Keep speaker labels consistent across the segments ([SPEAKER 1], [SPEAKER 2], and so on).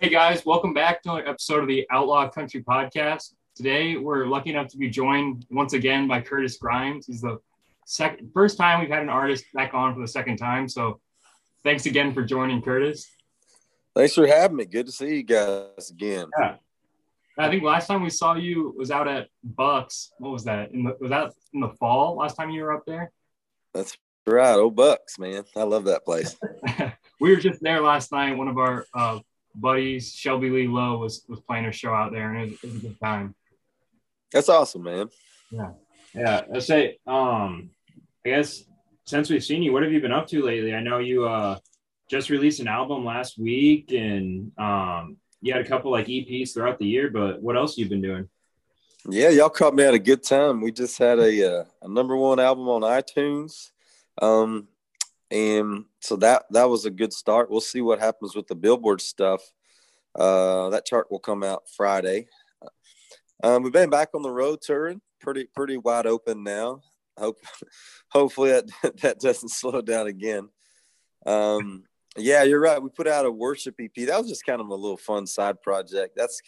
[SPEAKER 1] Hey guys, welcome back to an episode of the Outlaw Country Podcast. Today we're lucky enough to be joined once again by Curtis Grimes. He's the second first time we've had an artist back on for the second time. So thanks again for joining Curtis.
[SPEAKER 2] Thanks for having me. Good to see you guys again.
[SPEAKER 1] Yeah. I think last time we saw you was out at Bucks. What was that? In the, was that in the fall? Last time you were up there?
[SPEAKER 2] That's right. Oh, Bucks, man. I love that place.
[SPEAKER 1] we were just there last night. One of our uh, buddies, Shelby Lee Lowe, was was playing a show out there, and it was, it was a good time.
[SPEAKER 2] That's awesome, man.
[SPEAKER 3] Yeah, yeah, I say, um, I guess since we've seen you, what have you been up to lately? I know you uh just released an album last week, and um, you had a couple like EPs throughout the year. But what else you've been doing?
[SPEAKER 2] Yeah, y'all caught me at a good time. We just had a uh, a number one album on iTunes, um, and so that that was a good start. We'll see what happens with the Billboard stuff. Uh, that chart will come out Friday. Um, we've been back on the road touring, pretty pretty wide open now. Hope hopefully that that doesn't slow down again. Um, yeah, you're right. We put out a worship EP. That was just kind of a little fun side project. That's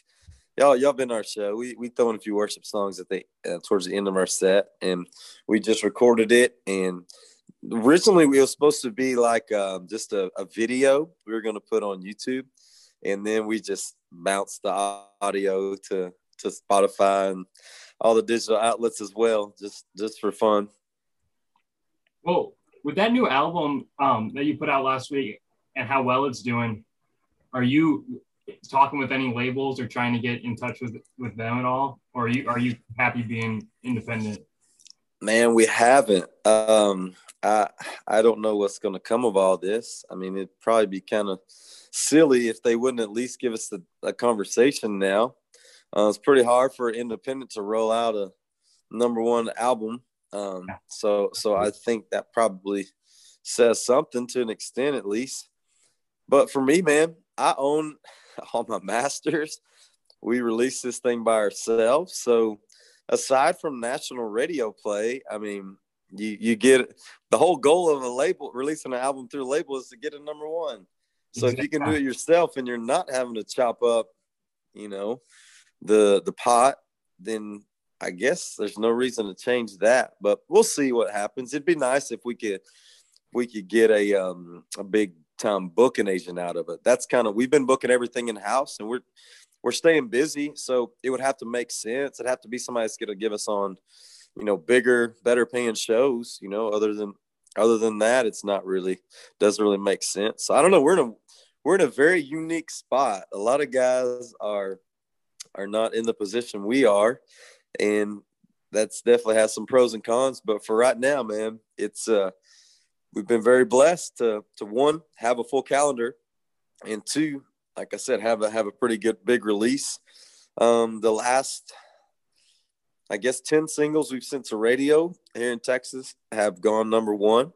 [SPEAKER 2] y'all y'all been our show. We we throw in a few worship songs at the uh, towards the end of our set, and we just recorded it. And originally, we were supposed to be like um, just a, a video we were going to put on YouTube, and then we just bounced the audio to to Spotify and all the digital outlets as well, just just for fun.
[SPEAKER 1] Well, with that new album um, that you put out last week and how well it's doing, are you talking with any labels or trying to get in touch with with them at all, or are you are you happy being independent?
[SPEAKER 2] Man, we haven't. Um, I I don't know what's going to come of all this. I mean, it'd probably be kind of silly if they wouldn't at least give us a, a conversation now. Uh, it's pretty hard for independent to roll out a number one album. Um, so so I think that probably says something to an extent at least. But for me, man, I own all my masters. We release this thing by ourselves. So aside from national radio play, I mean, you you get the whole goal of a label releasing an album through a label is to get a number one. So if you can do it yourself and you're not having to chop up, you know, the the pot, then I guess there's no reason to change that. But we'll see what happens. It'd be nice if we could we could get a um a big time booking agent out of it. That's kind of we've been booking everything in house and we're we're staying busy. So it would have to make sense. It'd have to be somebody that's gonna give us on, you know, bigger, better paying shows, you know, other than other than that, it's not really doesn't really make sense. So I don't know. We're in a we're in a very unique spot. A lot of guys are are not in the position we are, and that's definitely has some pros and cons. But for right now, man, it's uh we've been very blessed to to one have a full calendar, and two, like I said, have a have a pretty good big release. Um, the last, I guess, ten singles we've sent to radio here in Texas have gone number one.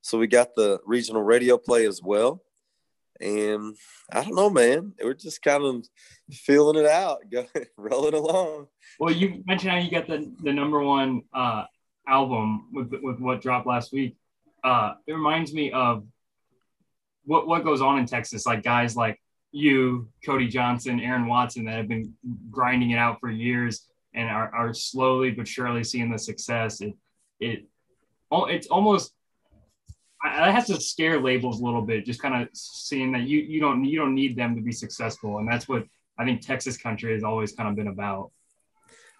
[SPEAKER 2] So we got the regional radio play as well. And I don't know, man. We're just kind of feeling it out, rolling along.
[SPEAKER 1] Well, you mentioned how you got the the number one uh, album with with what dropped last week. Uh, it reminds me of what what goes on in Texas, like guys like you, Cody Johnson, Aaron Watson, that have been grinding it out for years and are, are slowly but surely seeing the success. It it it's almost I, I have to scare labels a little bit, just kind of seeing that you you don't you don't need them to be successful, and that's what I think Texas country has always kind of been about.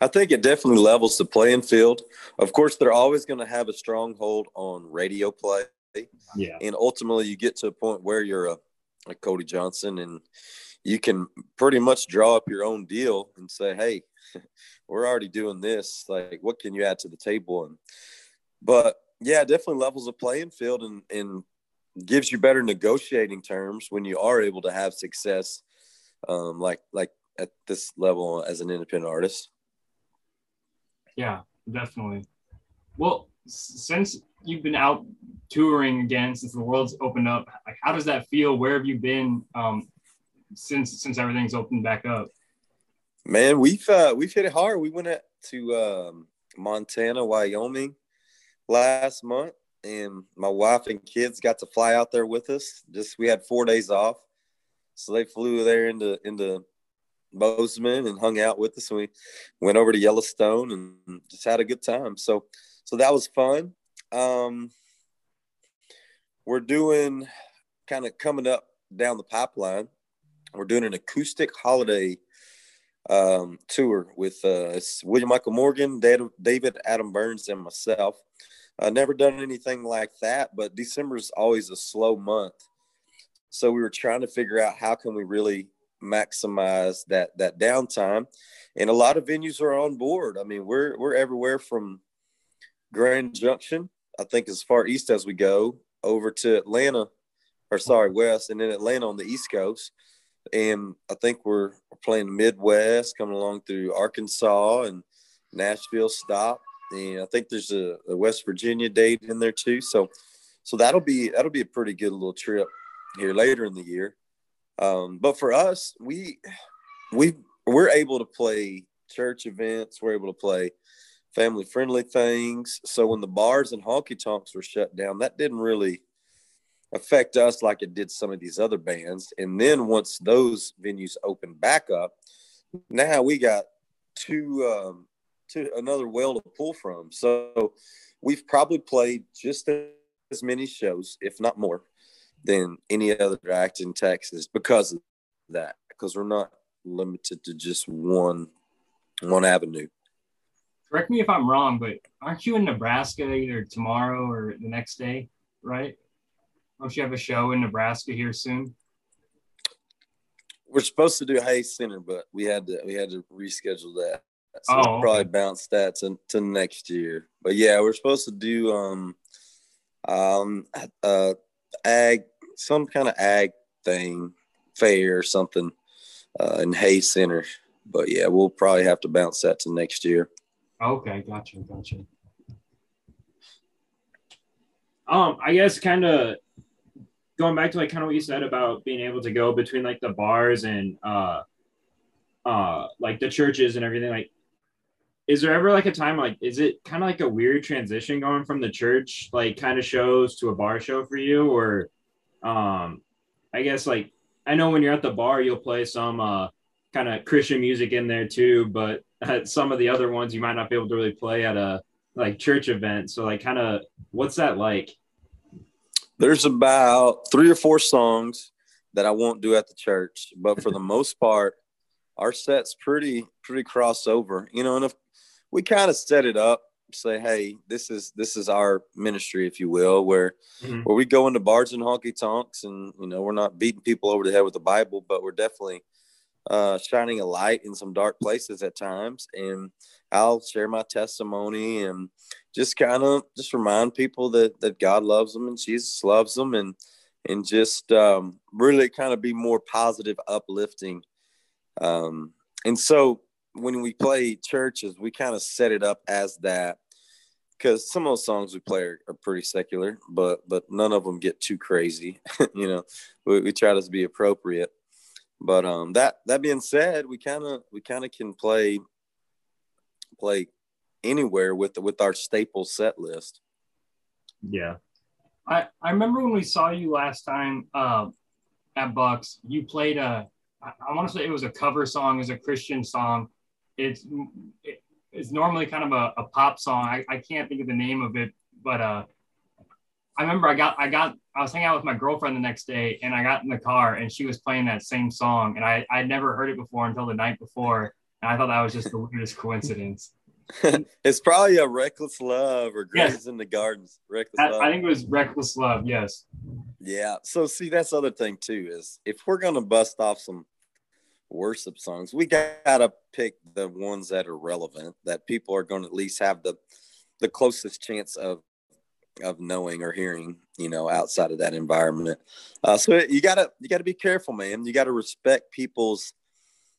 [SPEAKER 2] I think it definitely levels the playing field. Of course, they're always going to have a stronghold on radio play.
[SPEAKER 1] Yeah.
[SPEAKER 2] And ultimately, you get to a point where you're a, a Cody Johnson and you can pretty much draw up your own deal and say, hey, we're already doing this. Like, what can you add to the table? And, but yeah, definitely levels the playing field and, and gives you better negotiating terms when you are able to have success, um, like, like at this level as an independent artist.
[SPEAKER 1] Yeah, definitely. Well, since you've been out touring again, since the world's opened up, like how does that feel? Where have you been um, since since everything's opened back up?
[SPEAKER 2] Man, we've uh, we've hit it hard. We went to um, Montana, Wyoming last month, and my wife and kids got to fly out there with us. Just we had four days off, so they flew there into into Bozeman and hung out with us. And we went over to Yellowstone and just had a good time. So so that was fun. Um, we're doing kind of coming up down the pipeline. We're doing an acoustic holiday um, tour with uh, William Michael Morgan, David Adam Byrnes, and myself. I've never done anything like that, but December is always a slow month. So we were trying to figure out how can we really maximize that that downtime, and a lot of venues are on board. I mean, we're we're everywhere from Grand Junction, I think as far east as we go, over to Atlanta, or sorry, west, and then Atlanta on the East Coast. And I think we're, playing Midwest, coming along through Arkansas and Nashville stop. And I think there's a, a West Virginia date in there too. So, so that'll be that'll be a pretty good little trip here later in the year. Um, but for us, we we we're able to play church events. We're able to play family friendly things. So when the bars and honky tonks were shut down, that didn't really affect us like it did some of these other bands. And then once those venues opened back up, now we got two um, two another well to pull from. So we've probably played just as many shows, if not more, than any other act in Texas because of that. Because we're not limited to just one one avenue.
[SPEAKER 1] Correct me if I'm wrong, but aren't you in Nebraska either tomorrow or the next day, right? Don't you have a show in Nebraska here soon?
[SPEAKER 2] We're supposed to do Hayes Center, but we had to we had to reschedule that. So
[SPEAKER 1] Oh,
[SPEAKER 2] we'll probably
[SPEAKER 1] okay.
[SPEAKER 2] bounce that to, to next year. But yeah, we're supposed to do um um uh ag some kind of ag thing, fair or something uh in Hayes Center. But yeah, we'll probably have to bounce that to next year.
[SPEAKER 1] Okay, gotcha, gotcha.
[SPEAKER 3] Um, I guess kind of going back to like kind of what you said about being able to go between like the bars and uh uh like the churches and everything like is there ever like a time like is it kind of like a weird transition going from the church like kind of shows to a bar show for you or um I guess like I know when you're at the bar you'll play some uh kind of Christian music in there too but at some of the other ones you might not be able to really play at a like church event so like kind of what's that like
[SPEAKER 2] There's about three or four songs that I won't do at the church, but for the most part, our set's pretty pretty crossover. You know, and if we kind of set it up, say, hey, this is this is our ministry, if you will, where
[SPEAKER 3] Mhm.
[SPEAKER 2] where we go into bars and honky tonks, and you know, we're not beating people over the head with the Bible, but we're definitely uh, shining a light in some dark places at times. And I'll share my testimony and just kind of just remind people that that God loves them and Jesus loves them and and just um, really kind of be more positive, uplifting. Um, and so when we play churches, we kind of set it up as that because some of those songs we play are, are pretty secular, but but none of them get too crazy. you know, we, we try to be appropriate. But um, that that being said, we kind of we kind of can play play anywhere with with our staple set list.
[SPEAKER 3] yeah
[SPEAKER 1] I, I remember when we saw you last time uh, at Bucks, you played a, I, I want to say it was a cover song, it was a Christian song. It's it, it's normally kind of a, a pop song. I, I can't think of the name of it, but uh, I remember I got I got I was hanging out with my girlfriend the next day, and I got in the car, and she was playing that same song, and I I'd never heard it before until the night before, and I thought that was just the weirdest coincidence.
[SPEAKER 2] it's probably a reckless love or graves in the gardens. Reckless
[SPEAKER 1] I,
[SPEAKER 2] love.
[SPEAKER 1] I think it was Reckless Love. Yes.
[SPEAKER 2] Yeah. So see, that's the other thing too is if we're gonna bust off some worship songs, we gotta pick the ones that are relevant that people are gonna at least have the the closest chance of of knowing or hearing, you know, outside of that environment. Uh, so you gotta you gotta be careful, man. You gotta respect people's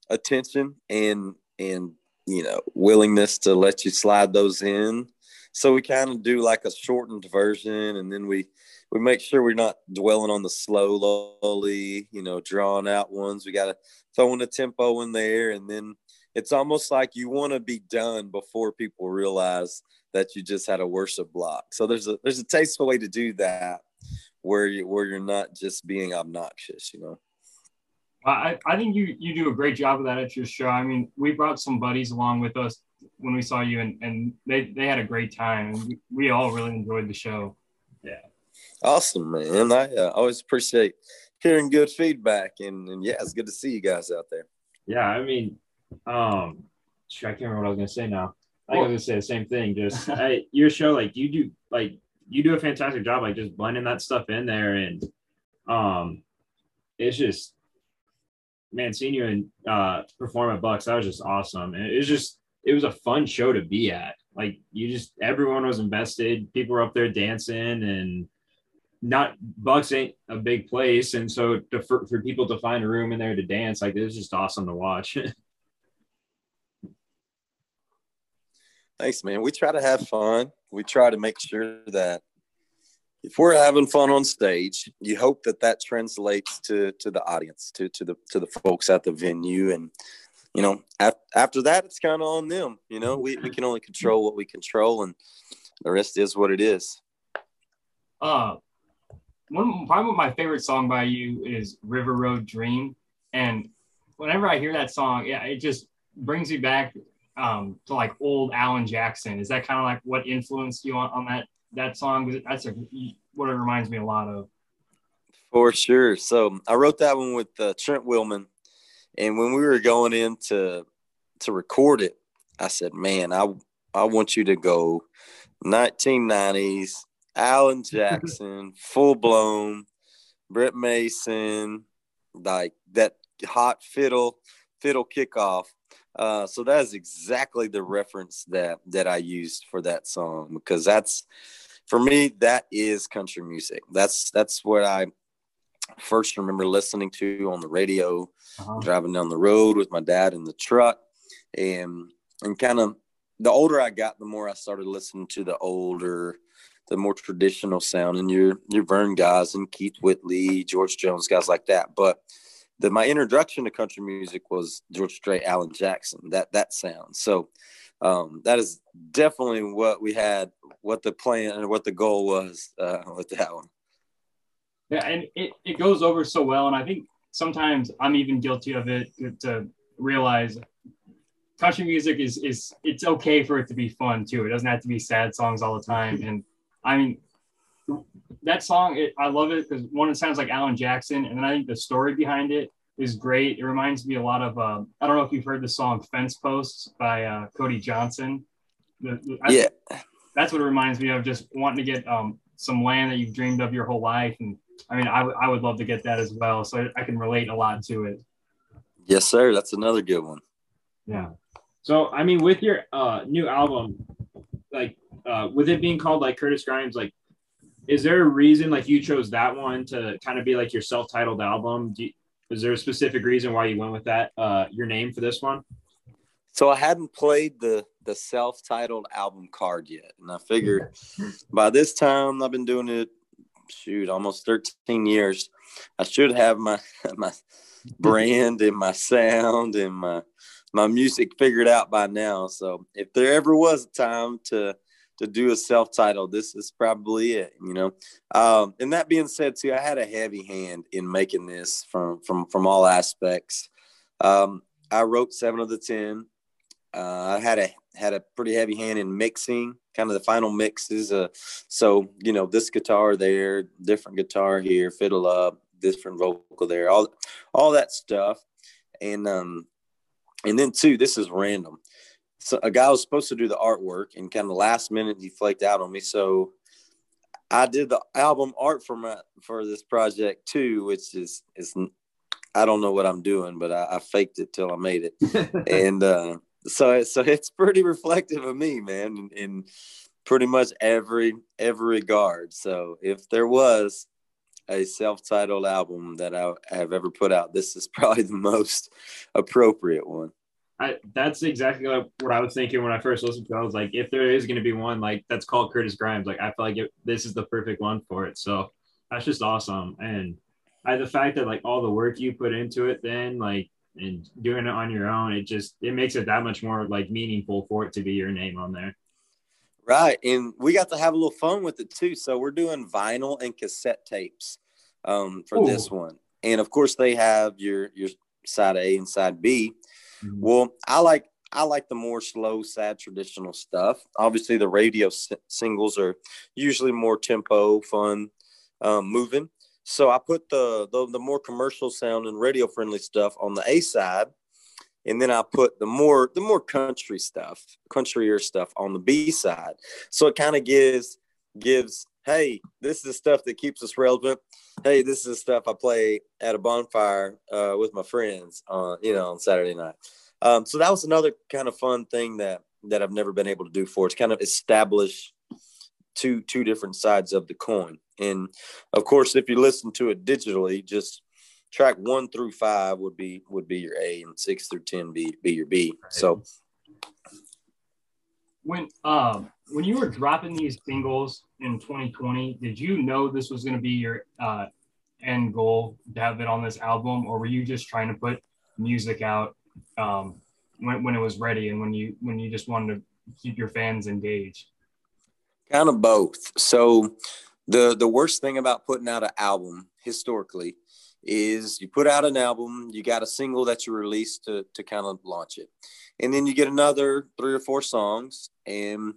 [SPEAKER 2] attention and and you know willingness to let you slide those in. So we kind of do like a shortened version, and then we we make sure we're not dwelling on the slow, lowly, you know, drawn out ones. We got to throw in a tempo in there, and then it's almost like you want to be done before people realize that you just had a worship block. So there's a there's a tasteful way to do that where you where you're not just being obnoxious, you know.
[SPEAKER 1] I, I think you you do a great job of that at your show. I mean, we brought some buddies along with us when we saw you, and, and they, they had a great time. We, we all really enjoyed the show.
[SPEAKER 2] Awesome, man. I uh, always appreciate hearing good feedback, and, and yeah, it's good to see you guys out there.
[SPEAKER 3] Yeah, I mean, um, I can't remember what I was gonna say now. I think I was gonna say the same thing. Just I, your show, like you do, like you do a fantastic job, like just blending that stuff in there, and um, it's just, man, seeing you and uh perform at Bucks, that was just awesome, and it was just, it was a fun show to be at. Like you just, everyone was invested, people were up there dancing, and not Bucks ain't a big place, and so to, for, for people to find a room in there to dance, like it was just awesome to watch.
[SPEAKER 2] Thanks, man. We try to have fun. We try to make sure that if we're having fun on stage, you hope that that translates to to the audience, to to the to the folks at the venue, and you know, af- after that, it's kind of on them. You know, we we can only control what we control, and the rest is what it is.
[SPEAKER 1] Uh, one probably my favorite song by you is River Road Dream, and whenever I hear that song, yeah, it just brings me back um, to like old Alan Jackson. Is that kind of like what influenced you on, on that that song? That's a, what it reminds me a lot of.
[SPEAKER 2] For sure. So I wrote that one with uh, Trent Willmon, and when we were going in to to record it, I said, "Man, I I want you to go 1990s, Alan Jackson, full blown, Brent Mason, like that hot fiddle fiddle kickoff." Uh, so that is exactly the reference that that I used for that song because that's for me that is country music. That's that's what I first remember listening to on the radio,
[SPEAKER 1] Uh-huh.
[SPEAKER 2] driving down the road with my dad in the truck, and and kind of the older I got, the more I started listening to the older, the more traditional sound, and your your Vern guys and Keith Whitley, George Jones, guys like that. But the, my introduction to country music was George Strait, Alan Jackson, that that sound. So um, that is definitely what we had, what the plan and what the goal was uh, with that one.
[SPEAKER 1] Yeah, and it, it goes over so well. And I think sometimes I'm even guilty of it to, realize country music is is it's okay for it to be fun too. It doesn't have to be sad songs all the time. And I mean that song, it, I love it because one, it sounds like Alan Jackson, and then I think the story behind it is great. It reminds me a lot of uh, I don't know if you've heard the song "Fence Posts" by uh, Cody Johnson. The, the- I-
[SPEAKER 2] Yeah,
[SPEAKER 1] that's what it reminds me of. Just wanting to get um, some land that you've dreamed of your whole life, and I mean, I, w- I would love to get that as well. So I can relate a lot to it.
[SPEAKER 2] yes, sir. That's another good one.
[SPEAKER 1] Yeah.
[SPEAKER 3] So I mean, with your uh, new album, like uh, with it being called like Curtis Grimes, like, is there a reason like you chose that one to kind of be like your self-titled album? Do you, is there a specific reason why you went with that uh, your name for this one?
[SPEAKER 2] So I hadn't played the the self-titled album card yet, and I figured by this time I've been doing it, shoot, almost 13 years. I should have my my brand and my sound and my my music figured out by now. So if there ever was a time to to do a self-titled, this is probably it. You know. Um, and that being said, too, I had a heavy hand in making this from from from all aspects. Um, I wrote seven of the ten. Uh, I had a had a pretty heavy hand in mixing, kind of the final mixes. Uh, so you know, this guitar there, different guitar here, fiddle up, different vocal there, all all that stuff. And um, and then too, this is random. So a guy was supposed to do the artwork, and kind of last minute he flaked out on me. So I did the album art for my for this project too, which is is I don't know what I'm doing, but I, I faked it till I made it and uh, so so it's pretty reflective of me, man, in, in pretty much every every regard. So if there was a self-titled album that I have ever put out, this is probably the most appropriate one.
[SPEAKER 3] I, that's exactly like what I was thinking when I first listened to it. I was like, if there is going to be one like that's called Curtis Grimes, like I feel like it, this is the perfect one for it. So that's just awesome. And I, the fact that like all the work you put into it, then like and doing it on your own, it just it makes it that much more like meaningful for it to be your name on there.
[SPEAKER 2] Right. And we got to have a little fun with it too. So we're doing vinyl and cassette tapes um, for
[SPEAKER 1] Ooh.
[SPEAKER 2] this one. And of course they have your your side A and side B.
[SPEAKER 3] Mhm.
[SPEAKER 2] Well, I like I like the more slow, sad, traditional stuff. Obviously, the radio s- singles are usually more tempo, fun, um, moving. So I put the, the the more commercial sound and radio friendly stuff on the A side, and then I put the more the more country stuff, countryer stuff on the B side. So it kind of gives gives hey, this is the stuff that keeps us relevant. Hey, this is the stuff I play at a bonfire uh, with my friends on you know on Saturday night. Um, so that was another kind of fun thing that that I've never been able to do for. It's kind of establish two two different sides of the coin. And of course, if you listen to it digitally, just track one through five would be would be your A, and six through ten be be your B. So
[SPEAKER 1] When um when you were dropping these singles in 2020, did you know this was going to be your uh, end goal to have it on this album, or were you just trying to put music out um, when when it was ready and when you when you just wanted to keep your fans engaged?
[SPEAKER 2] kind of both. So the the worst thing about putting out an album historically is you put out an album, you got a single that you release to to kind of launch it. And then you get another three or four songs and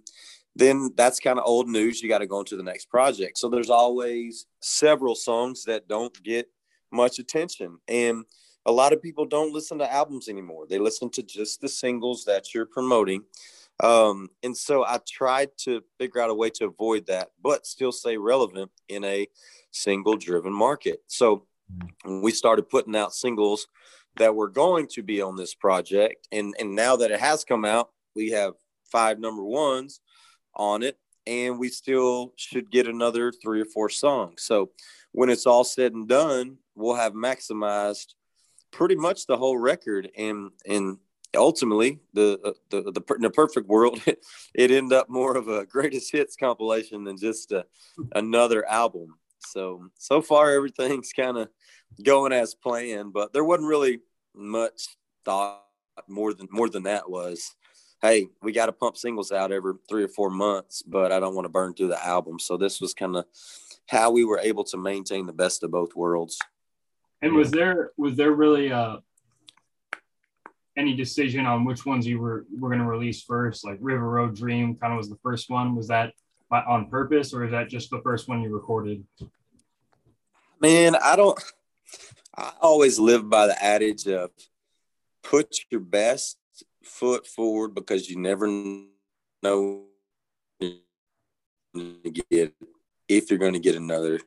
[SPEAKER 2] then that's kind of old news. You got to go into the next project. So there's always several songs that don't get much attention. And a lot of people don't listen to albums anymore. They listen to just the singles that you're promoting. Um, and so I tried to figure out a way to avoid that, but still stay relevant in a single driven market. So we started putting out singles that were going to be on this project. And, and now that it has come out, we have five number ones on it, and we still should get another three or four songs. So when it's all said and done, we'll have maximized pretty much the whole record. And, and, ultimately the uh, the the, in the perfect world it, ended up more of a greatest hits compilation than just a, another album so so far everything's kind of going as planned but there wasn't really much thought more than more than that was hey we got to pump singles out every three or four months but i don't want to burn through the album so this was kind of how we were able to maintain the best of both worlds
[SPEAKER 1] And was there was there really uh any decision on which ones you were were going to release first? Like River Road Dream kind of was the first one. Was that on purpose, or is that just the first one you recorded?
[SPEAKER 2] Man, I don't. I always live by the adage of put your best foot forward because you never know if you're going to get another.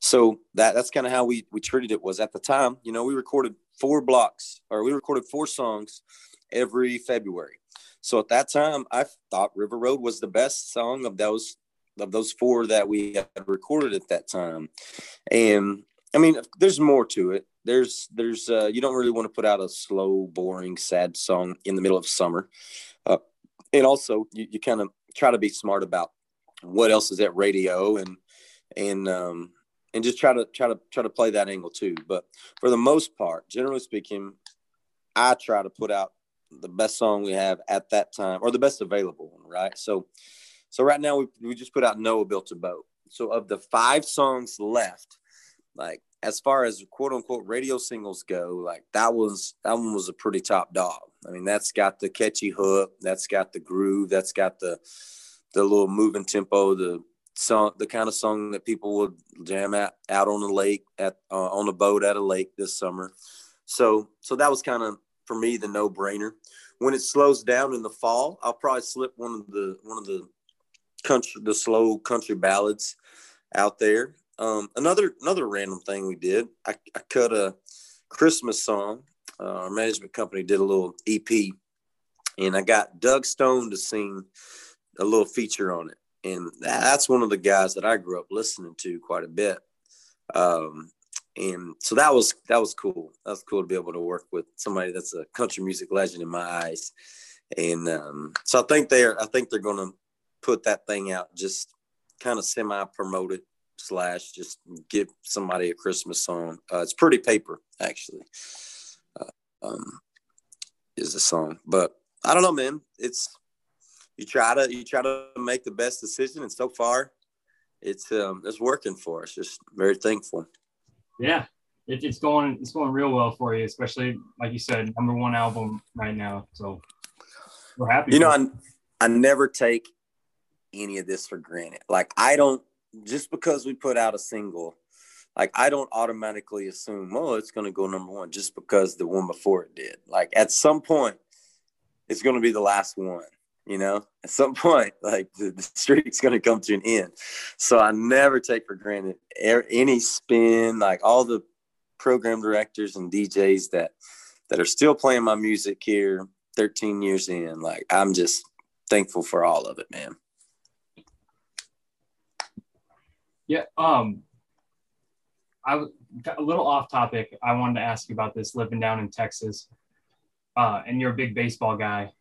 [SPEAKER 2] So that that's kind of how we we treated it. Was at the time, you know, we recorded four blocks or we recorded four songs every February. So at that time, I thought River Road was the best song of those of those four that we had recorded at that time. And I mean, there's more to it. There's there's uh, you don't really want to put out a slow, boring, sad song in the middle of summer. Uh, and also, you, you kind of try to be smart about what else is at radio and and um, and just try to try to try to play that angle too. But for the most part, generally speaking, I try to put out the best song we have at that time or the best available one, right? So so right now we, we just put out Noah Built a Boat. So of the five songs left, like as far as quote unquote radio singles go, like that was that one was a pretty top dog. I mean, that's got the catchy hook, that's got the groove, that's got the the little moving tempo, the song, the kind of song that people would jam out out on the lake at uh, on a boat at a lake this summer. So so that was kind of for me the no brainer. When it slows down in the fall, I'll probably slip one of the one of the country the slow country ballads out there. Um, another another random thing we did, I, I cut a Christmas song. Uh, our management company did a little EP, and I got Doug Stone to sing a little feature on it. And that's one of the guys that I grew up listening to quite a bit. Um, and so that was that was cool. That was cool to be able to work with somebody that's a country music legend in my eyes. And um, so I think they're I think they're going to put that thing out just kind of semi promote it slash just give somebody a Christmas song. Uh, it's pretty paper actually. Uh, um, is the song. But I don't know, man. It's you try to you try to make the best decision, and so far, it's um it's working for us. Just very thankful.
[SPEAKER 1] Yeah, it, it's going it's going real well for you, especially like you said, number one album right now. So we're happy.
[SPEAKER 2] You know, I I never take any of this for granted. Like I don't just because we put out a single, like I don't automatically assume, oh, it's gonna go number one just because the one before it did. Like at some point, it's gonna be the last one. You know, at some point, like the, the streak's gonna come to an end. So I never take for granted any spin, like all the program directors and DJs that that are still playing my music here 13 years in. Like I'm just thankful for all of it, man.
[SPEAKER 1] Yeah. Um, I was a little off topic. I wanted to ask you about this living down in Texas, uh, and you're a big baseball guy.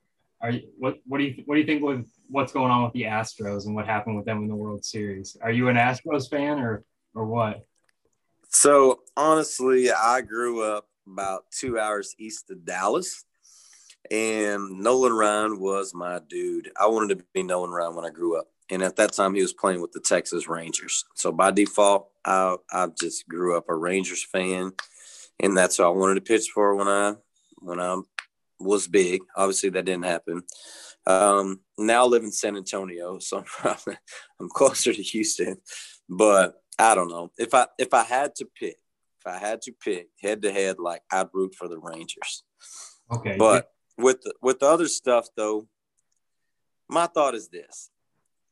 [SPEAKER 1] Are you what? What do you what do you think with what's going on with the Astros and what happened with them in the World Series? Are you an Astros fan or or what?
[SPEAKER 2] So honestly, I grew up about two hours east of Dallas, and Nolan Ryan was my dude. I wanted to be Nolan Ryan when I grew up, and at that time he was playing with the Texas Rangers. So by default, I I just grew up a Rangers fan, and that's who I wanted to pitch for when I when I was big. Obviously, that didn't happen. Um, now I live in San Antonio, so I'm probably I'm closer to Houston, but I don't know if I if I had to pick, if I had to pick head to head, like I'd root for the Rangers.
[SPEAKER 1] Okay.
[SPEAKER 2] But with the, with the other stuff though, my thought is this: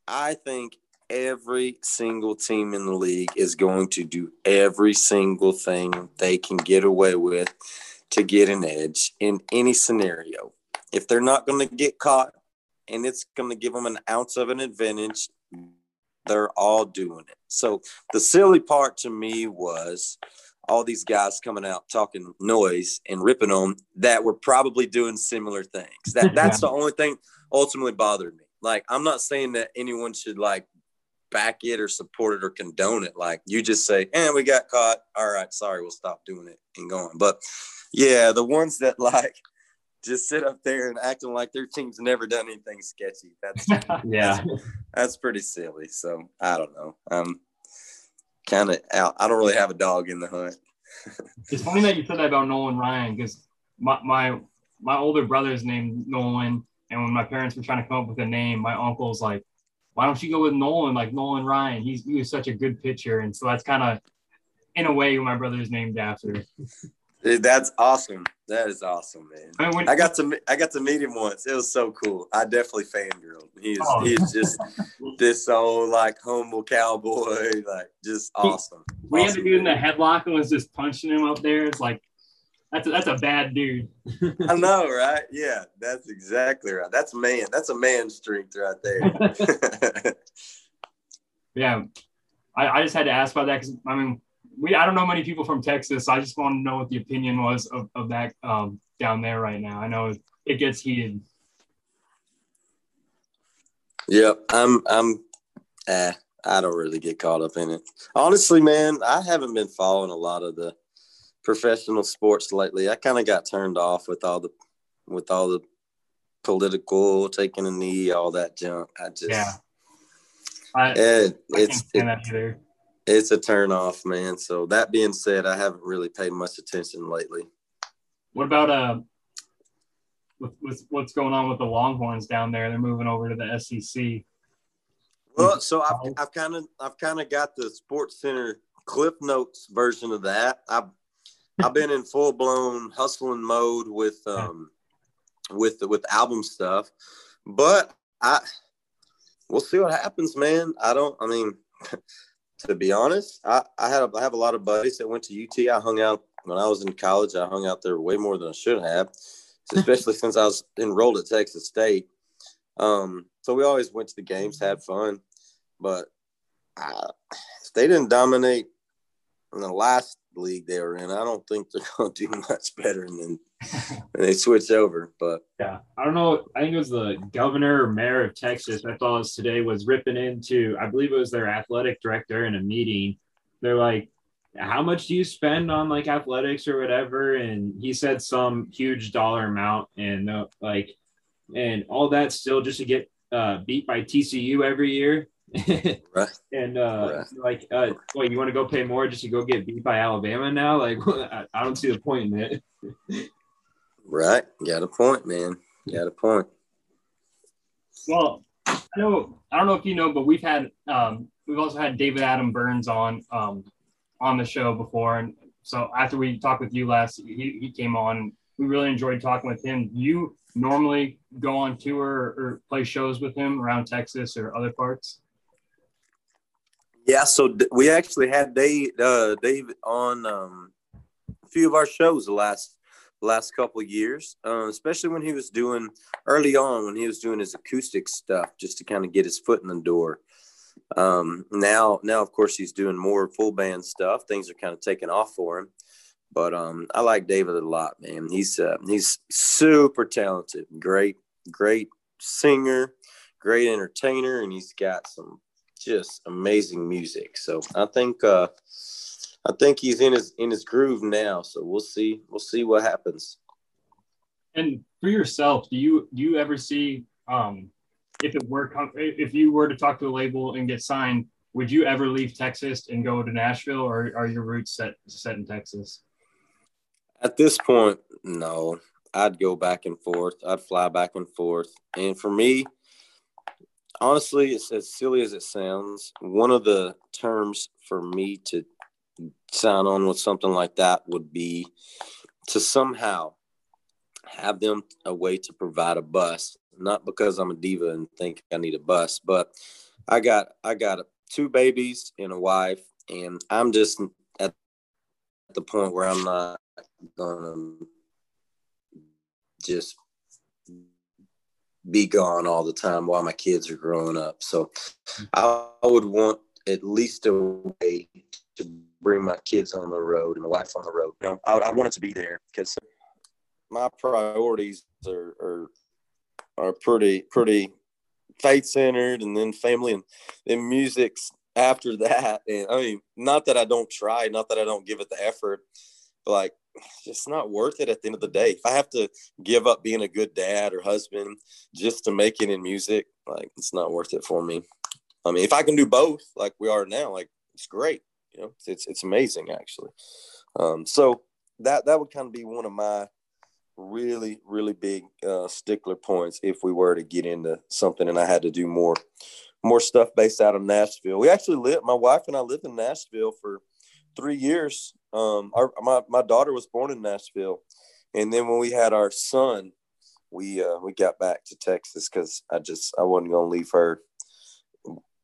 [SPEAKER 2] I think every single team in the league is going to do every single thing they can get away with to get an edge in any scenario. If they're not going to get caught and it's going to give them an ounce of an advantage, they're all doing it. So the silly part to me was all these guys coming out talking noise and ripping on that were probably doing similar things. That that's the only thing ultimately bothered me. Like I'm not saying that anyone should like back it or support it or condone it. Like you just say, "And we got caught. All right, sorry, we'll stop doing it and going." But yeah, the ones that like just sit up there and acting like their team's never done anything sketchy. That's
[SPEAKER 3] Yeah.
[SPEAKER 2] that's pretty silly. So I don't know. I'm kind of out. I don't really have a dog in the hunt.
[SPEAKER 1] It's funny that you said that about Nolan Ryan because my, my my older brother's named Nolan, and when my parents were trying to come up with a name, my uncle's like, "Why don't you go with Nolan, like Nolan Ryan? He's he was such a good pitcher." And so that's kind of, in a way, my brother's named after.
[SPEAKER 2] Dude, That's awesome. That is awesome, man.
[SPEAKER 1] I mean, when,
[SPEAKER 2] I got to I got to meet him once. It was so cool. I definitely fangirled. He's
[SPEAKER 1] Oh.
[SPEAKER 2] he's just this old like humble cowboy, like just awesome.
[SPEAKER 1] we had
[SPEAKER 2] awesome
[SPEAKER 1] the dude in the headlock and was just punching him up there. It's like that's a, that's a bad dude.
[SPEAKER 2] I know, right? Yeah, that's exactly right. That's man. That's a man strength right there.
[SPEAKER 1] Yeah, I, I just had to ask about that because I mean we I don't know many people from Texas. So I just want to know what the opinion was of, of that um, down there right now. I know it, it gets heated.
[SPEAKER 2] Yep, I'm. I'm. Eh, I don't really get caught up in it. Honestly, man, I haven't been following a lot of the professional sports lately. I kind of got turned off with all the, with all the political taking a knee, all that junk. I just,
[SPEAKER 1] Yeah. I,
[SPEAKER 2] eh,
[SPEAKER 1] I
[SPEAKER 2] it's it, it's a turn off, man. So that being said, I haven't really paid much attention lately.
[SPEAKER 1] What about uh, with, with what's going on with the Longhorns down there? They're moving over to the SEC.
[SPEAKER 2] Well, so I've, I've kind of I've kind of got the Sports Center Cliff Notes version of that. I've I've been in full blown hustling mode with um with with album stuff, but I we'll see what happens, man. I don't. I mean, to be honest, I I had a, I have a lot of buddies that went to UT. I hung out when I was in college. I hung out there way more than I should have, especially since I was enrolled at Texas State. Um, so we always went to the games, had fun, but uh, if they didn't dominate in the last league they were in, I don't think they're going to do much better than they switch over. But
[SPEAKER 3] Yeah, I don't know. I think it was the governor or mayor of Texas. I thought was today was ripping into. I believe it was their athletic director in a meeting. They're like, how much do you spend on like athletics or whatever? And he said some huge dollar amount, and uh, like, and all that still just to get uh, beat by TCU every year.
[SPEAKER 2] Right.
[SPEAKER 3] and uh,
[SPEAKER 2] Right.
[SPEAKER 3] like, uh, well, you want to go pay more just to go get beat by Alabama now? Like, I, I don't see the point in it.
[SPEAKER 2] Right. Got a point, man. Got a point.
[SPEAKER 1] Well, I know I don't know if you know, but we've had um, we've also had David Adam Byrnes on um, on the show before, and so after we talked with you last, he, he came on. We really enjoyed talking with him. You normally go on tour or play shows with him around Texas or other parts?
[SPEAKER 2] Yeah, so d- we actually had Dave, uh, Dave on um, a few of our shows the last last couple of years, uh, especially when he was doing early on when he was doing his acoustic stuff, just to kind of get his foot in the door. Um, now, now of course he's doing more full band stuff. Things are kind of taking off for him, but um, I like David a lot, man. He's uh, he's super talented, great, great singer, great entertainer, and he's got some just amazing music. So I think uh I think he's in his in his groove now. So we'll see we'll see what happens.
[SPEAKER 1] And for yourself, do you do you ever see um, if it were if you were to talk to a label and get signed, would you ever leave Texas and go to Nashville, or are your roots set set in Texas?
[SPEAKER 2] At this point, no. I'd go back and forth. I'd fly back and forth. And for me, honestly, it's as silly as it sounds. One of the terms for me to sign on with something like that would be to somehow have them a way to provide a bus. Not because I'm a diva and think I need a bus, but I got I got two babies and a wife, and I'm just at the point where I'm not gonna just be gone all the time while my kids are growing up. So mm-hmm. I would want at least a way to bring my kids on the road and my wife on the road. You know, I, I wanted to be there because my priorities are, are are pretty pretty faith centered, and then family and then music's after that. And I mean, not that I don't try, not that I don't give it the effort, but like just not worth it at the end of the day. If I have to give up being a good dad or husband just to make it in music, like it's not worth it for me. I mean, if I can do both, like we are now, like it's great. You know, it's it's amazing actually. Um, so that that would kind of be one of my really really big uh, stickler points if we were to get into something and I had to do more more stuff based out of Nashville. We actually lived. My wife and I lived in Nashville for three years. Um, our my my daughter was born in Nashville, and then when we had our son, we uh, we got back to Texas because I just I wasn't gonna leave her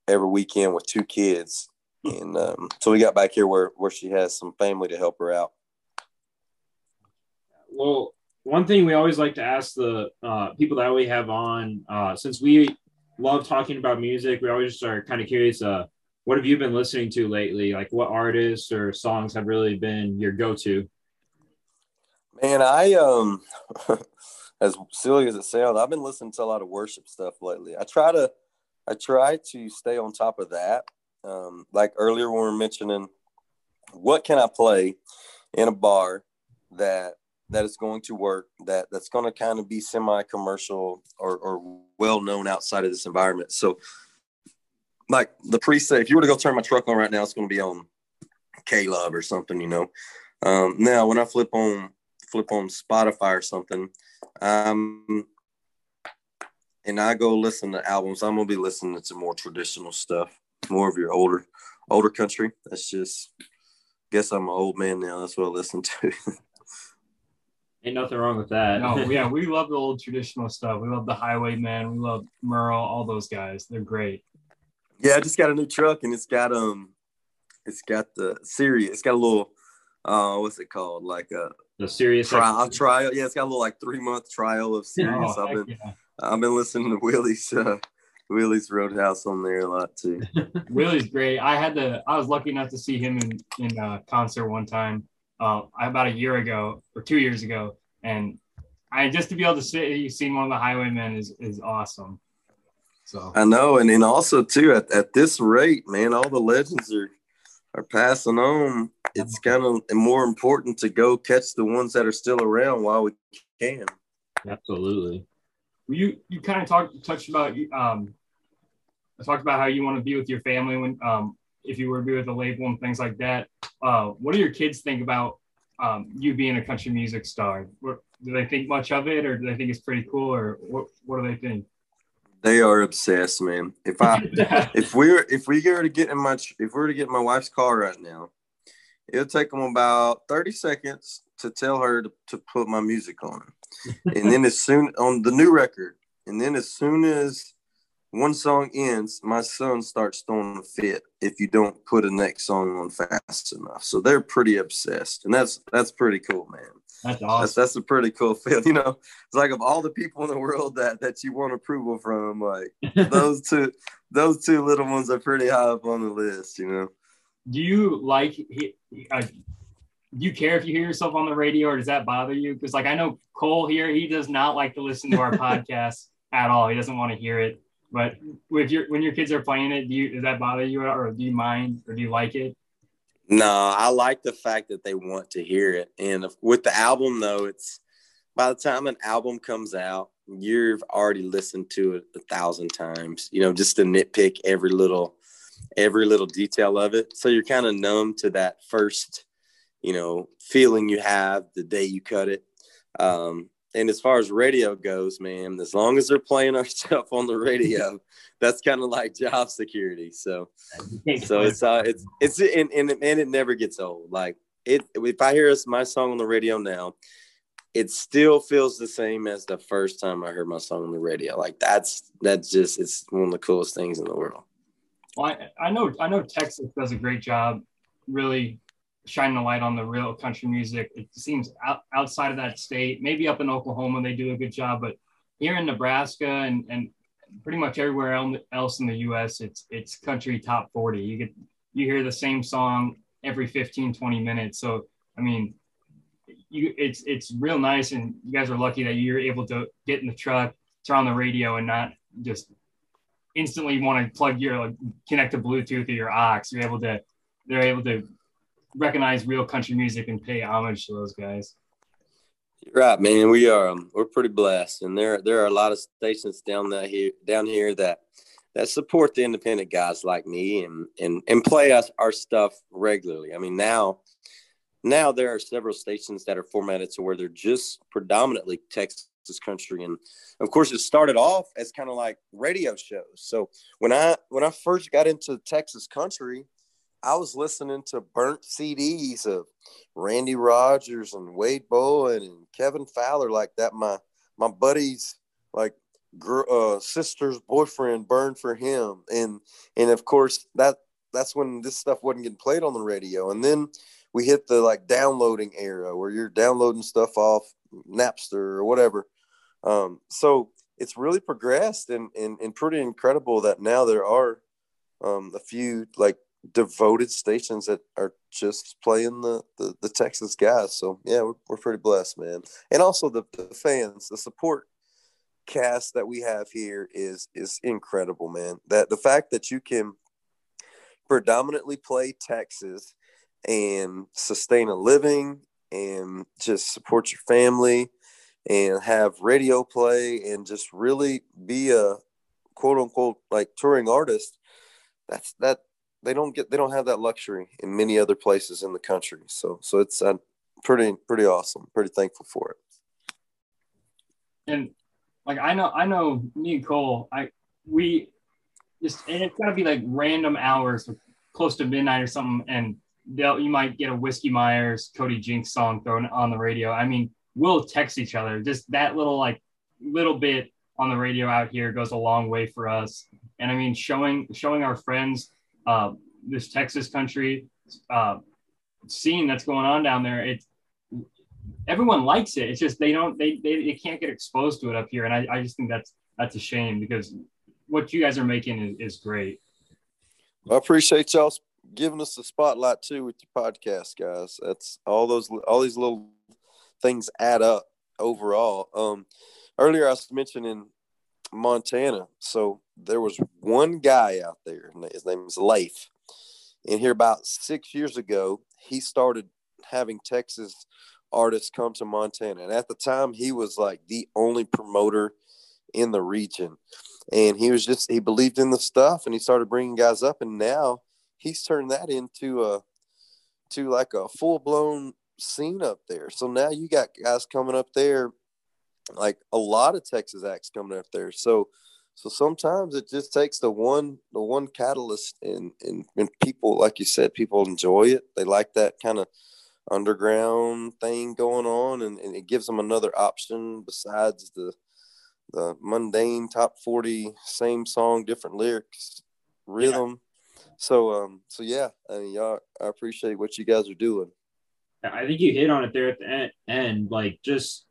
[SPEAKER 2] every weekend with two kids, and um, so we got back here where where she has some family to help her out.
[SPEAKER 3] Well, one thing we always like to ask the uh, people that we have on, uh, since we love talking about music, we always are kind of curious. Uh, what have you been listening to lately? Like, what artists or songs have really been your go-to?
[SPEAKER 2] Man, I um, as silly as it sounds, I've been listening to a lot of worship stuff lately. I try to, I try to stay on top of that. Um, like earlier when we were mentioning, what can I play in a bar that that is going to work that that's going to kind of be semi-commercial or, or well known outside of this environment. So, like the preset, if you were to go turn my truck on right now, it's going to be on K Love or something, you know. Um, now, when I flip on flip on Spotify or something, um, and I go listen to albums, I'm gonna be listening to more traditional stuff, more of your older older country. That's just guess I'm an old man now. That's what I listen to.
[SPEAKER 3] Ain't nothing wrong with that.
[SPEAKER 1] No, yeah, we love the old traditional stuff. We love the Highwaymen. We love Merle. All those guys. They're great.
[SPEAKER 2] Yeah, I just got a new truck and it's got um it's got the Siri, it's got a little uh what's it called? Like a
[SPEAKER 3] the Sirius
[SPEAKER 2] trial trial. Yeah, it's got a little like three month trial of Sirius.
[SPEAKER 1] Oh,
[SPEAKER 2] I've been
[SPEAKER 1] yeah.
[SPEAKER 2] I've been listening to Willie's uh Willie's Roadhouse on there a lot too.
[SPEAKER 1] Willie's great. I had the I was lucky enough to see him in in uh, concert one time, uh, about a year ago or two years ago, and I just to be able to see you seen one of the Highwaymen is is awesome. So
[SPEAKER 2] I know, and then also too at, at this rate, man, all the legends are are passing on, it's kind of more important to go catch the ones that are still around while we can.
[SPEAKER 3] Absolutely.
[SPEAKER 1] You you kind of talked touched about um, I talked about how you want to be with your family when um, if you were to be with a label and things like that. Uh, what do your kids think about um, you being a country music star? What, do they think much of it, or do they think it's pretty cool, or what? What do they think?
[SPEAKER 2] They are obsessed, man. If I if we were if we were to get in my if we were to get in my wife's car right now, it'll take them about thirty seconds to tell her to, to put my music on, and then as soon on the new record, and then as soon as one song ends, my son starts throwing a fit if you don't put a next song on fast enough. So they're pretty obsessed, and that's that's pretty cool, man.
[SPEAKER 1] That's
[SPEAKER 2] That's
[SPEAKER 1] awesome.
[SPEAKER 2] that's a pretty cool feel. You know, it's like of all the people in the world that that you want approval from, like those two those two little ones are pretty high up on the list. You know.
[SPEAKER 1] do you like? Uh, do you care if you hear yourself on the radio, or does that bother you? Because like I know Cole here, he does not like to listen to our podcast at all. He doesn't want to hear it. But with your when your kids are playing it, do you does that bother you, or do you mind, or do you like it?
[SPEAKER 2] No, I like the fact that they want to hear it. And if- with the album, though, it's by the time an album comes out, you've already listened to it a thousand times. You know, just to nitpick every little, every little detail of it. So you're kind of numb to that first, you know, feeling you have the day you cut it. Um, and as far as radio goes, man, as long as they're playing our stuff on the radio, that's kind of like job security. So so it's uh it's it's and, and and it never gets old. Like it if i hear us my song on the radio now it still feels the same as the first time i heard my song on the radio. Like that's that's just it's one of the coolest things in the world.
[SPEAKER 1] Well, I, I know I know Texas does a great job, really shining a light on the real country music. It seems out, outside of that state, maybe up in Oklahoma they do a good job, but here in Nebraska and and pretty much everywhere else in the U.S., it's it's country top forty. You get you hear the same song every 15, 20 minutes. So I mean, you it's it's real nice, and you guys are lucky that you're able to get in the truck, turn on the radio, and not just instantly want to plug your like, connect to Bluetooth or your aux. You're able to they're able to recognize real country music and pay homage to those guys.
[SPEAKER 2] right man we are um, we're pretty blessed and there there are a lot of stations down that here down here that that support the independent guys like me and and and play us our stuff regularly i mean now now there are several stations that are formatted to where they're just predominantly Texas country, and of course it started off as kind of like radio shows. So when I when I first got into Texas country, I was listening to burnt CDs of Randy Rogers and Wade Bowen and Kevin Fowler, like that. My my buddies like gr- uh, sister's boyfriend burned for him, and and of course that that's when this stuff wasn't getting played on the radio, and then we hit the like downloading era where you're downloading stuff off Napster or whatever. Um, so it's really progressed and, and, and pretty incredible that now there are um, a few like devoted stations that are just playing the, the, the Texas guys. So yeah, we're, we're pretty blessed, man. And also the, the fans, the support cast that we have here is is incredible, man. That the fact that you can predominantly play Texas and sustain a living and just support your family and have radio play and just really be a quote unquote like touring artist that's that they don't get they don't have that luxury in many other places in the country so so it's uh, pretty pretty awesome pretty thankful for it
[SPEAKER 1] And like I know I know me and Cole, I we just and it's gotta be like random hours close to midnight or something, and they'll you might get a Whiskey Myers, Cody Jinks song thrown on the radio. I mean, we'll text each other. Just that little like little bit on the radio out here goes a long way for us. And I mean, showing showing our friends uh, this Texas country uh, scene that's going on down there. It's everyone likes it. It's just they don't they they, they can't get exposed to it up here, and I, I just think that's that's a shame because what you guys are making is, is great.
[SPEAKER 2] i appreciate y'all giving us the spotlight too with your podcast guys that's all those all these little things add up overall um earlier i was mentioning montana so there was one guy out there his name is leif And here about six years ago, he started having Texas artists come to Montana. And at the time, he was like the only promoter in the region. And he was just, he believed in the stuff and he started bringing guys up. And now he's turned that into a, to like a full blown scene up there. So now you got guys coming up there, like a lot of Texas acts coming up there. So, so sometimes it just takes the one, the one catalyst and, and, and people, like you said, people enjoy it. They like that kind of, underground thing going on and, and it gives them another option besides the the mundane top 40 same song different lyrics rhythm yeah. so um so yeah i mean y'all i appreciate what you guys are doing
[SPEAKER 3] i think you hit on it there at the end, end like just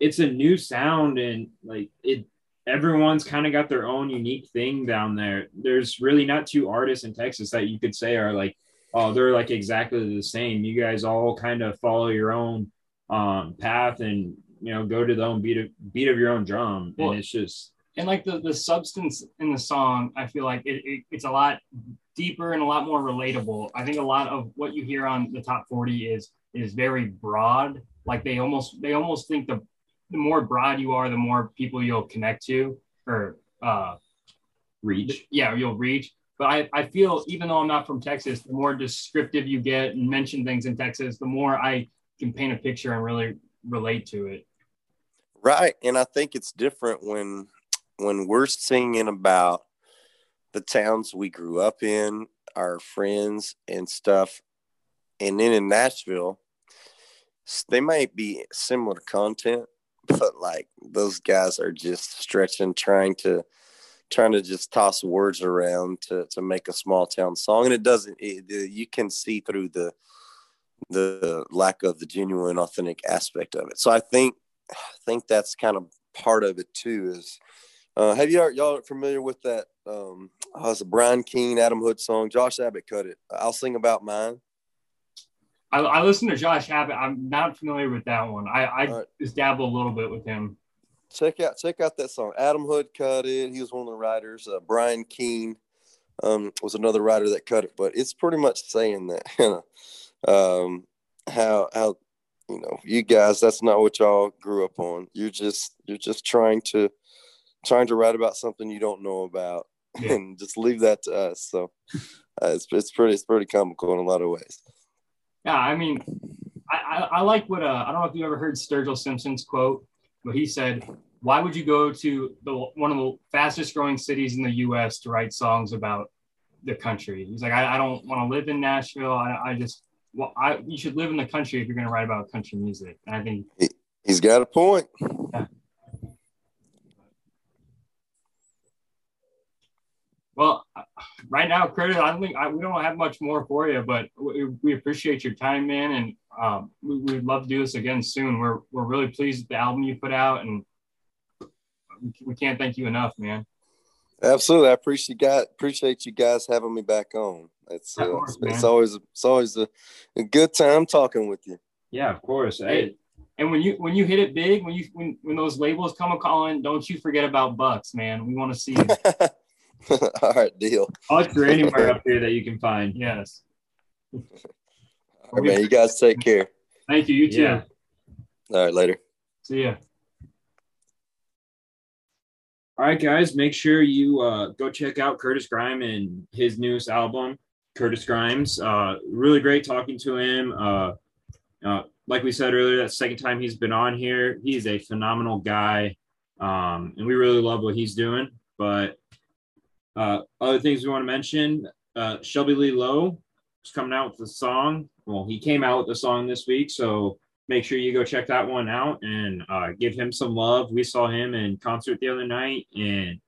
[SPEAKER 3] it's a new sound and like it everyone's kind of got their own unique thing down there there's really not two artists in texas that you could say are like oh, they're like exactly the same. You guys all kind of follow your own um, path and you know go to the own beat of beat of your own drum, well, and it's just
[SPEAKER 1] and like the the substance in the song, I feel like it, it, it's a lot deeper and a lot more relatable. I think a lot of what you hear on the top forty is is very broad. Like they almost they almost think the the more broad you are, the more people you'll connect to or uh,
[SPEAKER 3] reach.
[SPEAKER 1] Yeah, you'll reach. But I, I feel even though I'm not from Texas, the more descriptive you get and mention things in Texas, the more I can paint a picture and really relate to it.
[SPEAKER 2] Right. And I think it's different when when we're singing about the towns we grew up in, our friends and stuff. And then in Nashville, they might be similar content, but like those guys are just stretching, trying to trying to just toss words around to, to make a small town song. And it doesn't it, you can see through the the lack of the genuine authentic aspect of it. So i think i think that's kind of part of it too is uh, have you y'all familiar with that um oh, it's a brian keane adam hood song? Josh abbott cut it. I'll sing about mine
[SPEAKER 1] I, I listen to Josh Abbott. I'm not familiar with that one. I, I right. just dabble a little bit with him
[SPEAKER 2] check out check out that song. Adam Hood cut it. He was one of the writers. Uh, Brian Keane um, was another writer that cut it. But it's pretty much saying that you know um, how how you know you guys that's not what y'all grew up on. You're just you're just trying to trying to write about something you don't know about yeah. and just leave that to us. So uh, it's it's pretty it's pretty comical in a lot of ways.
[SPEAKER 1] Yeah, I mean, I, I, I like what uh, I don't know if you ever heard Sturgill Simpson's quote but he said, why would you go to the one of the fastest growing cities in the U.S. to write songs about the country? He's like, I, I don't want to live in Nashville. I, I just, well, I you should live in the country if you're going to write about country music. And I think
[SPEAKER 2] he, he's got a point.
[SPEAKER 1] Yeah. Well, right now, Curtis, I don't think I, we don't have much more for you, but we, we appreciate your time, man, and um, we, would love to do this again soon. We're we're really pleased with the album you put out, and we can't thank you enough, man.
[SPEAKER 2] Absolutely, I appreciate you guys appreciate you guys having me back on. It's uh, course, it's, it's, always it's always a, a, good time talking with you.
[SPEAKER 3] Yeah, of course. Hey.
[SPEAKER 1] And when you when you hit it big, when you when, when those labels come a calling, don't you forget about Bucks, man. We want to see you.
[SPEAKER 2] All right, deal.
[SPEAKER 3] Bucks or anywhere up here that you can find.
[SPEAKER 1] Yes.
[SPEAKER 2] All right, man. You guys take care.
[SPEAKER 1] Thank you. You too. Yeah.
[SPEAKER 2] All right, later.
[SPEAKER 1] See ya.
[SPEAKER 3] All right, guys, make sure you uh, go check out Curtis Grimes and his newest album, Curtis Grimes. Uh, really great talking to him. Uh, uh, like we said earlier, that second time he's been on here. He's a phenomenal guy, um, and we really love what he's doing. But uh, other things we want to mention uh, Shelby Lee Lowe is coming out with a song. Well, he came out with a song this week, so make sure you go check that one out and uh, give him some love. We saw him in concert the other night, and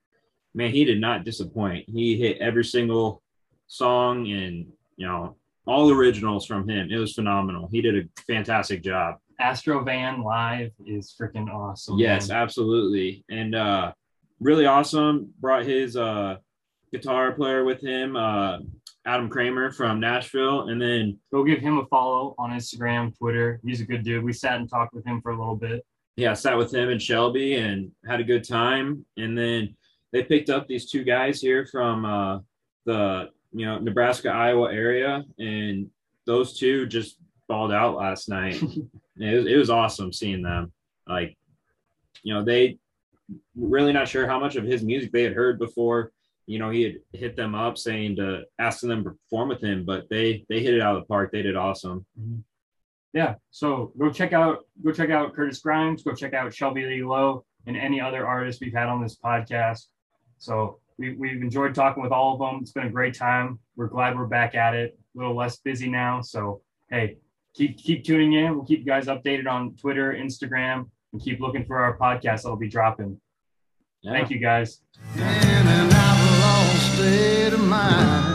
[SPEAKER 3] man, he did not disappoint. He hit every single song and you know all originals from him. It was phenomenal. He did a fantastic job.
[SPEAKER 1] Astro Van live is freaking awesome.
[SPEAKER 3] Yes, man. absolutely, and uh, really awesome. Brought his uh, guitar player with him. Uh, Adam Kramer from Nashville. And then
[SPEAKER 1] go give him a follow on Instagram, Twitter. He's a good dude. We sat and talked with him for a little bit.
[SPEAKER 3] Yeah, I sat with him and Shelby and had a good time. And then they picked up these two guys here from uh, the you know, Nebraska, Iowa area, and those two just balled out last night. it, was, it was awesome seeing them. Like, you know, they really not sure how much of his music they had heard before. You know, he had hit them up saying to asking them to perform with him, but they they hit it out of the park. They did awesome. Mm-hmm.
[SPEAKER 1] yeah. So go check out go check out Curtis Grimes. Go check out Shelby Lee Lowe and any other artists we've had on this podcast. So we, we've enjoyed talking with all of them. It's been a great time. We're glad we're back at it. A little less busy now. So hey, keep keep tuning in. We'll keep you guys updated on Twitter, Instagram, and keep looking for our podcast that'll be dropping.
[SPEAKER 3] Yeah.
[SPEAKER 1] Thank you guys.
[SPEAKER 4] State of mind.